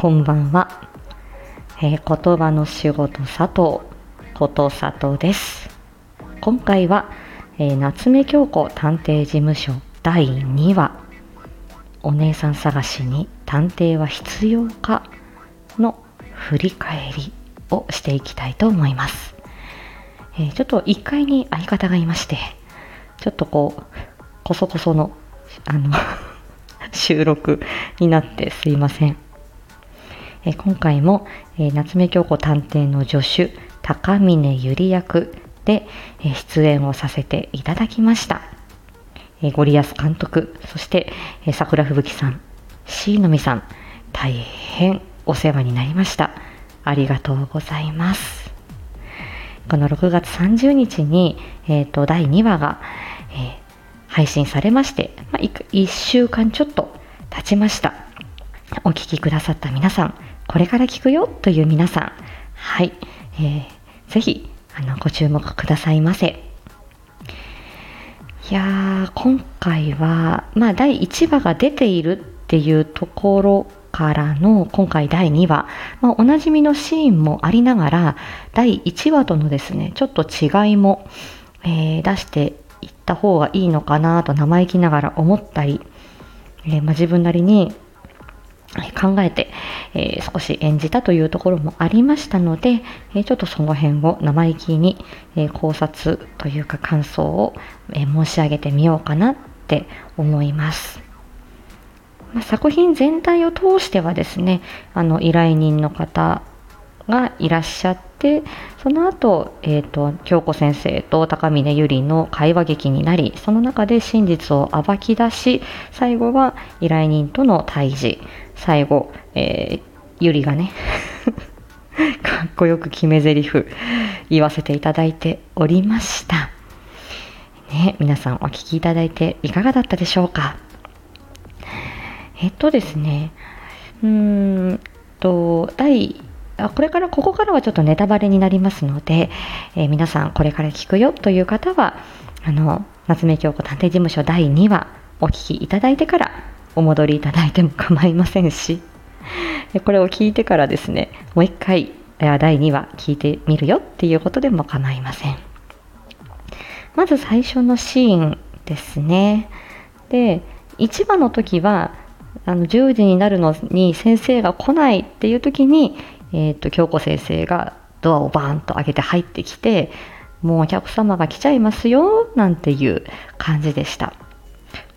こんばんは、えー、言葉の仕事佐藤こと佐藤です。今回は、えー、夏目京子探偵事務所第2話。お姉さん探しに探偵は必要かの振り返りをしていきたいと思います、えー、ちょっと1階に相方がいましてちょっとこうこそこそのあの 収録になってすいません。え今回も、え夏目京子探偵の助手高峰ゆり役で、え出演をさせていただきました、えゴリアス監督そして、え桜吹雪さん椎のみさん大変お世話になりました。ありがとうございます。この6月30日に、えーと、第2話が、えー、配信されまして、まあ、1, 1週間ちょっと経ちました。お聴きくださった皆さんこれから聞くよという皆さん、はい、えー、ぜひあのご注目くださいませ。いやー、今回は、まあ、第1話が出ているっていうところからの今回第2話、まあ、おなじみのシーンもありながら第1話とのですねちょっと違いも、えー、出していった方がいいのかなと生意気ながら思ったり、えー、まあ、自分なりに考えて、えー、少し演じたというところもありましたので、えー、ちょっとその辺を生意気に、えー、考察というか感想を、え申し上げてみようかなって思います。まあ、作品全体を通してはですねあの依頼人の方がいらっしゃってでその後、えーと、京子先生と高峰ゆりの会話劇になりその中で真実を暴き出し最後は依頼人との対峙最後、えー、ゆりがね かっこよく決め台詞言わせていただいておりました。ね、皆さんお聞きいただいていかがだったでしょうか？えっとですね、うんと、第これからここからはちょっとネタバレになりますので、えー、皆さんこれから聞くよという方はあの夏目京子探偵事務所第2話お聞きいただいてからお戻りいただいても構いませんし これを聞いてからですねもう一回第2話聞いてみるよっていうことでも構いません。まず最初のシーンですね。で1話の時はあの10時になるのに先生が来ないっていう時にえーと、京子先生がドアをバーンと開けて入ってきてもうお客様が来ちゃいますよなんていう感じでした。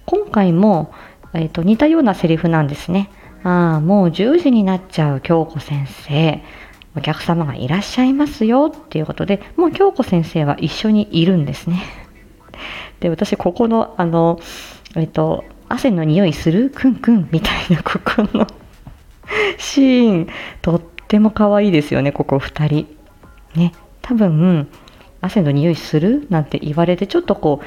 今回も、えーと、似たようなセリフなんですね。ああもう10時になっちゃう京子先生。お客様がいらっしゃいますよっていうことでもう京子先生は一緒にいるんですね。で私ここのあのえっ、ー、と汗の匂いする？くんくんみたいなここの シーンとっっても可愛いですよねここ2人。ね多分汗の匂いするなんて言われてちょっとこ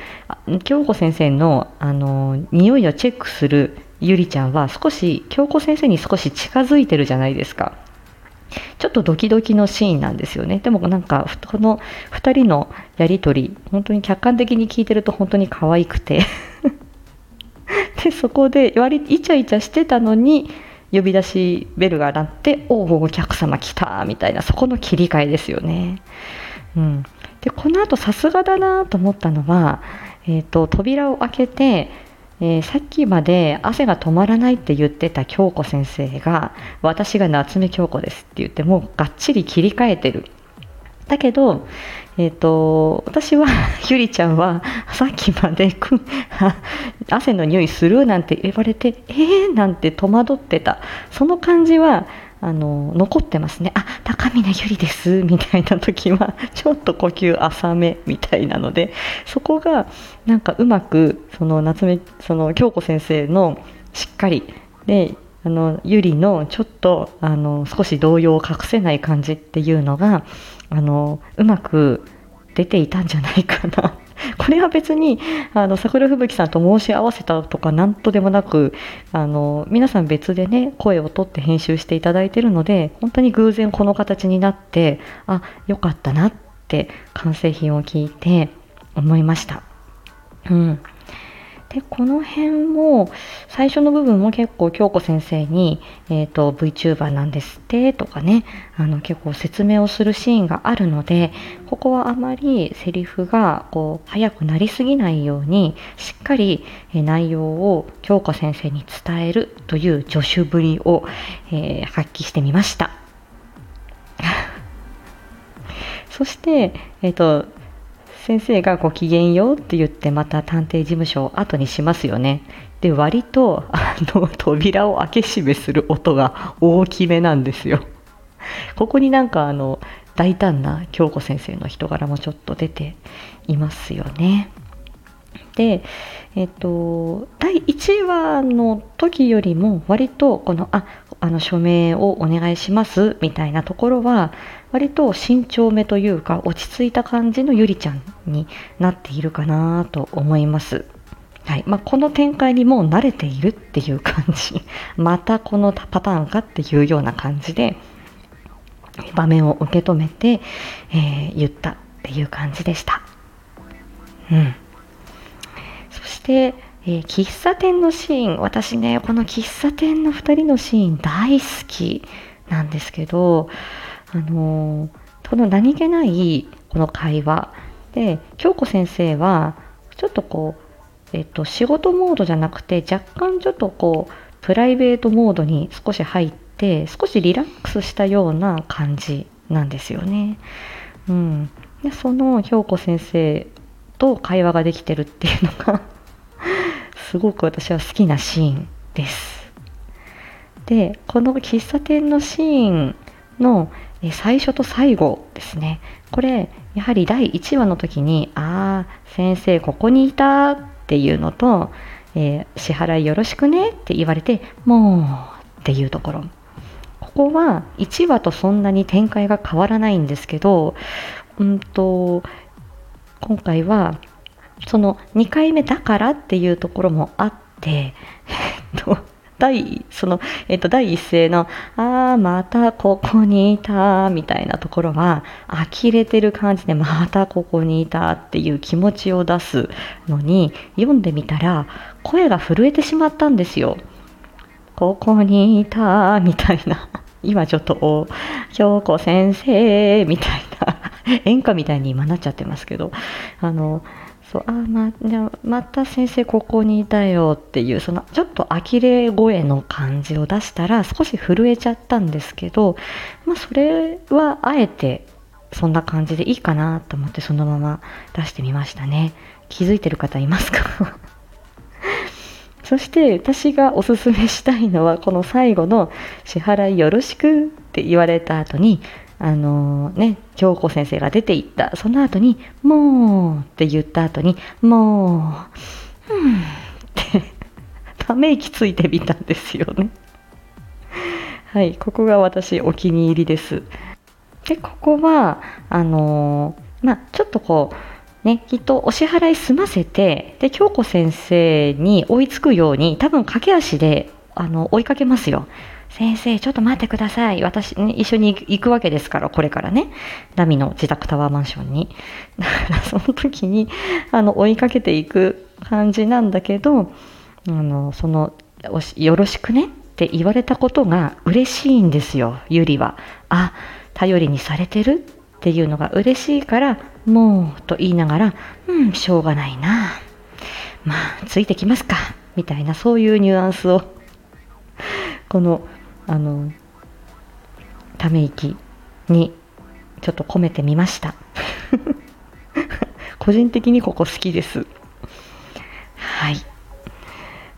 う京子先生のあの匂いをチェックするゆりちゃんは少し京子先生に少し近づいてるじゃないですか。ちょっとドキドキのシーンなんですよね。でもなんかこの2人のやり取り本当に客観的に聞いてると本当に可愛くて。でそこで割イチャイチャしてたのに呼び出しベルが鳴って「おおお客様来た」みたいなそこの切り替えですよね。うん、でこのあとさすがだなと思ったのは、えーと、扉を開けて、えー、さっきまで汗が止まらないって言ってた京子先生が「私が夏目京子です」って言ってもうがっちり切り替えてる。だけど、えーと、私は ゆりちゃんはさっきまで 汗の匂いするなんて言われてえーなんて戸惑ってた。その感じはあの残ってますね。あ高峰ゆりですみたいな時は ちょっと呼吸浅めみたいなのでそこがなんかうまくその夏目その京子先生のしっかりでゆりのちょっとあの少し動揺を隠せない感じっていうのがあのうまく出ていたんじゃないかな これは別にあの桜吹雪さんと申し合わせたとか何とでもなくあの皆さん別でね声を取って編集していただいてるので本当に偶然この形になってあよかったなって完成品を聞いて思いました。うんでこの辺も最初の部分も結構京子先生に、えーと、VTuber なんですってとかねあの結構説明をするシーンがあるのでここはあまりセリフがこう早くなりすぎないようにしっかり、内容を京子先生に伝えるという助手ぶりを、えー、発揮してみました。そして、えーと先生がご機嫌ようって言ってまた探偵事務所を後にしますよね。で、割とあの 扉を開け閉めする音が大きめなんですよ。ここになんかあの大胆な京子先生の人柄もちょっと出ていますよね。で、えっと、第1話の時よりも割とこのああの署名をお願いしますみたいなところは割と慎重めというか落ち着いた感じのゆりちゃんになっているかなと思います。はいまあ、この展開にもう慣れているっていう感じ またこのパターンかっていうような感じで場面を受け止めて、えー、言ったっていう感じでした。うん、そして、えー、喫茶店のシーン。私ねこの喫茶店の2人のシーン大好きなんですけどあのこの何気ないこの会話。で京子先生はちょっとこう、えっと、仕事モードじゃなくて若干ちょっとこうプライベートモードに少し入って少しリラックスしたような感じなんですよね。うん、でその京子先生と会話ができてるっていうのがすごく私は好きなシーンです。でこの喫茶店のシーンの最初と最後ですね。これ、やはり第1話の時に、ああ、先生ここにいたっていうのと、えー、支払いよろしくねって言われて、もうっていうところ。ここは1話とそんなに展開が変わらないんですけど、うんと、今回は、その2回目だからっていうところもあって、えっと、第その、えっと、第一声の「ああまたここにいた」みたいなところは呆れてる感じで「またここにいた」っていう気持ちを出すのに読んでみたら声が震えてしまったんですよ。ここにいたみたいな。今ちょっと、京子先生みたいな演歌みたいに今なっちゃってますけど、あの、そうあままた先生ここにいたよっていうそのちょっと呆れ声の感じを出したら少し震えちゃったんですけど、まあ、それはあえてそんな感じでいいかなと思ってそのまま出してみましたね。気づいてる方いますか？そして私がおすすめしたいのはこの最後の「支払いよろしく」って言われた後にあのね、京子先生が出て行った、その後に、もうって言った後に、もう、うんってため息ついてみたんですよね。はい、ここが私お気に入りです。で、ここは、あのまあ、ちょっとこう、ね、きっとお支払い済ませて、で、京子先生に追いつくように、多分駆け足で、あの、追いかけますよ。先生、ちょっと待ってください。私、ね、一緒に行くわけですから、これからね。ダミの自宅タワーマンションに。だからその時に、あの、追いかけていく感じなんだけど、あの、その、よろしくねって言われたことが嬉しいんですよ、ゆりは。あ、頼りにされてるっていうのが嬉しいから、もう、と言いながら、うん、しょうがないな。まあ、ついてきますか。みたいな、そういうニュアンスを、この、あのため息にちょっと込めてみました。個人的にここ好きです。はい。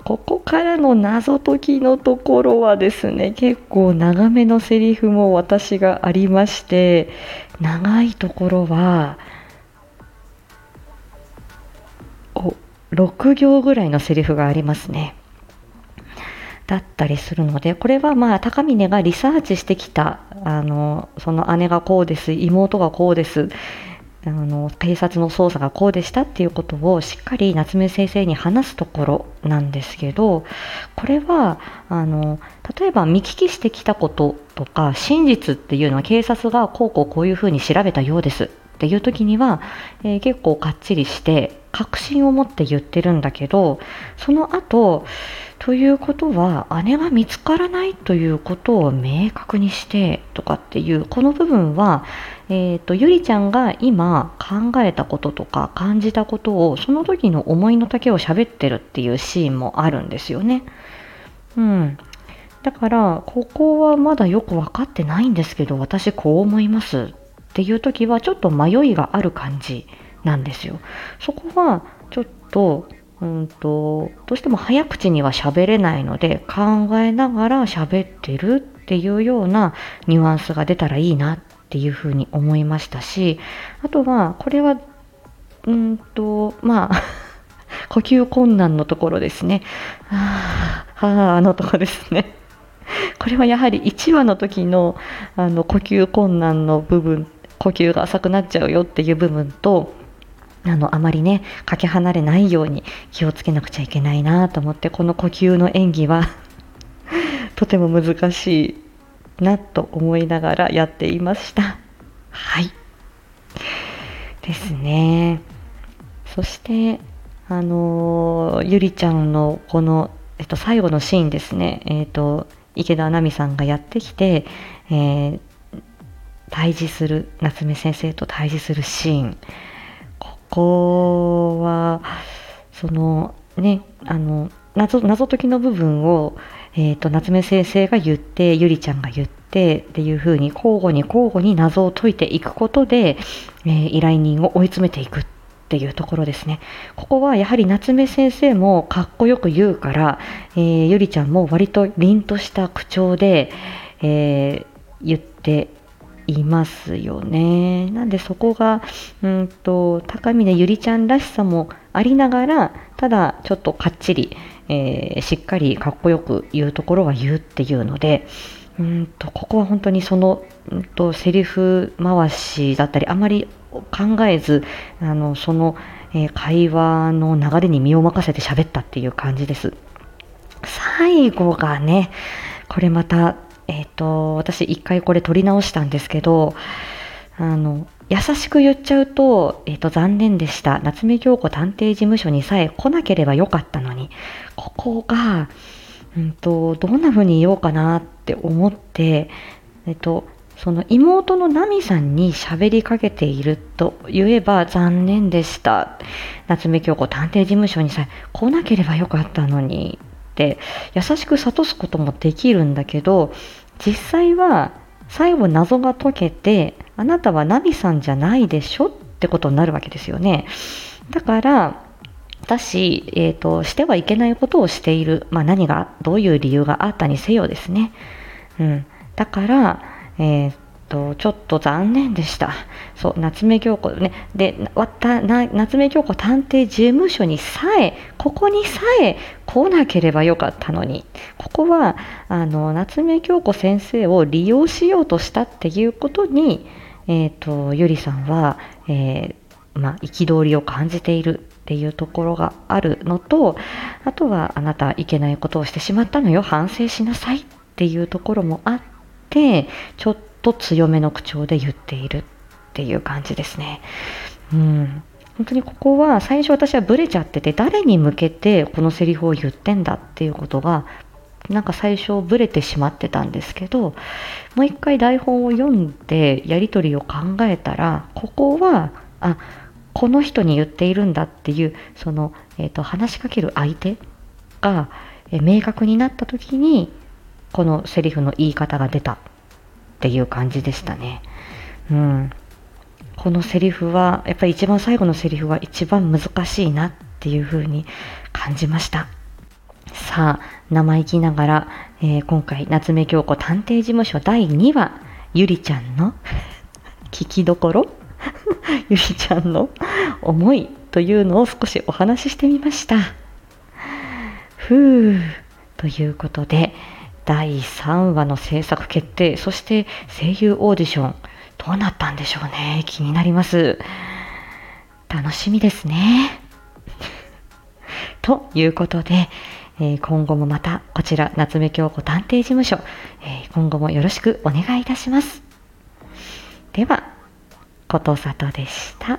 ここからの謎解きのところはですね結構長めのセリフも私がありまして長いところはお6行ぐらいのセリフがありますね。だったりするのでこれはまあ高峰がリサーチしてきたあのその姉がこうです妹がこうですあの警察の捜査がこうでしたっていうことをしっかり夏目先生に話すところなんですけどこれはあの例えば見聞きしてきたこととか真実っていうのは警察がこうこうこういうふうに調べたようです。っていう時には、えー、結構かっちりして確信を持って言ってるんだけどその後ということは姉が見つからないということを明確にしてとかっていうこの部分は、えーと、ゆりちゃんが今考えたこととか感じたことをその時の思いの丈を喋ってるっていうシーンもあるんですよね。うん、だからここはまだよく分かってないんですけど私こう思いますっていう時はちょっと迷いがある感じなんですよ。そこはちょっとうんとどうしても早口には喋れないので考えながら喋ってるっていうようなニュアンスが出たらいいなっていうふうに思いましたしあとはこれはうんとまあ 呼吸困難のところですね。はあ、あのとこですね。これはやはり1話の時のあの呼吸困難の部分呼吸が浅くなっちゃうよっていう部分とあのあまりねかけ離れないように気をつけなくちゃいけないなと思ってこの呼吸の演技は とても難しいなと思いながらやっていました。はい。ですね。そしてあのゆりちゃんのこの、えっと、最後のシーンですね。えっと池田奈美さんがやってきて、えー、対峙する夏目先生と対峙するシーンここはそのねあの謎謎解きの部分を、えーと、夏目先生が言ってゆりちゃんが言ってっていう風に交互に交互に謎を解いていくことで、えー、依頼人を追い詰めていくっていうところですね。ここはやはり夏目先生もかっこよく言うから、えー、ゆりちゃんも割と凛とした口調で、えー、言っていますよね。なんでそこが、うんと、高峰ゆりちゃんらしさもありながら、ただちょっとかっちり、えー、しっかりかっこよく言うところは言うっていうので、うんとここは本当にその、うんと、セリフ回しだったりあまり考えずあのその、えー、会話の流れに身を任せて喋ったっていう感じです。最後がねこれまたえっ、ー、と、私一回これ撮り直したんですけど、あの、優しく言っちゃうと、えっ、ー、と、残念でした。夏目京子探偵事務所にさえ来なければよかったのに、ここが、うんと、どんな風に言おうかなって思って、えっ、ー、と、その妹のナミさんに喋りかけていると言えば残念でした。夏目京子探偵事務所にさえ来なければよかったのにって優しく諭すこともできるんだけど実際は最後謎が解けてあなたはナビさんじゃないでしょってことになるわけですよね。だから私、えーと、してはいけないことをしている、まあ、何がどういう理由があったにせよですね、うん、だから、えーと、ちょっと残念でした。そう、夏目京子ね。で、わた夏目京子探偵事務所にさえ、ここにさえ来なければよかったのに、ここは、あの、夏目京子先生を利用しようとしたっていうことに、えっ、ー、と、ゆりさんは、えー、まあ、憤りを感じているっていうところがあるのと、あとは、あなたいけないことをしてしまったのよ、反省しなさいっていうところもあって、ちょっとと強めの口調で言っているっていう感じですね。うん本当にここは最初私はブレちゃってて誰に向けてこのセリフを言ってんだっていうことがなんか最初ブレてしまってたんですけどもう一回台本を読んでやり取りを考えたらここはあこの人に言っているんだっていうその、えーと、話しかける相手が、明確になった時にこのセリフの言い方が出たっていう感じでしたね。うん。このセリフは、やっぱり一番最後のセリフは一番難しいなっていう風に感じました。さあ、生意気ながら、えー、今回、夏目京子探偵事務所第2話、ゆりちゃんの 聞きどころ？ゆりちゃんの思いというのを少しお話ししてみました。ふうということで、第3話の制作決定、そして声優オーディション、どうなったんでしょうね。気になります。楽しみですね。ということで、えー、今後もまたこちら夏目京子探偵事務所、えー、今後もよろしくお願いいたします。では、ことさとでした。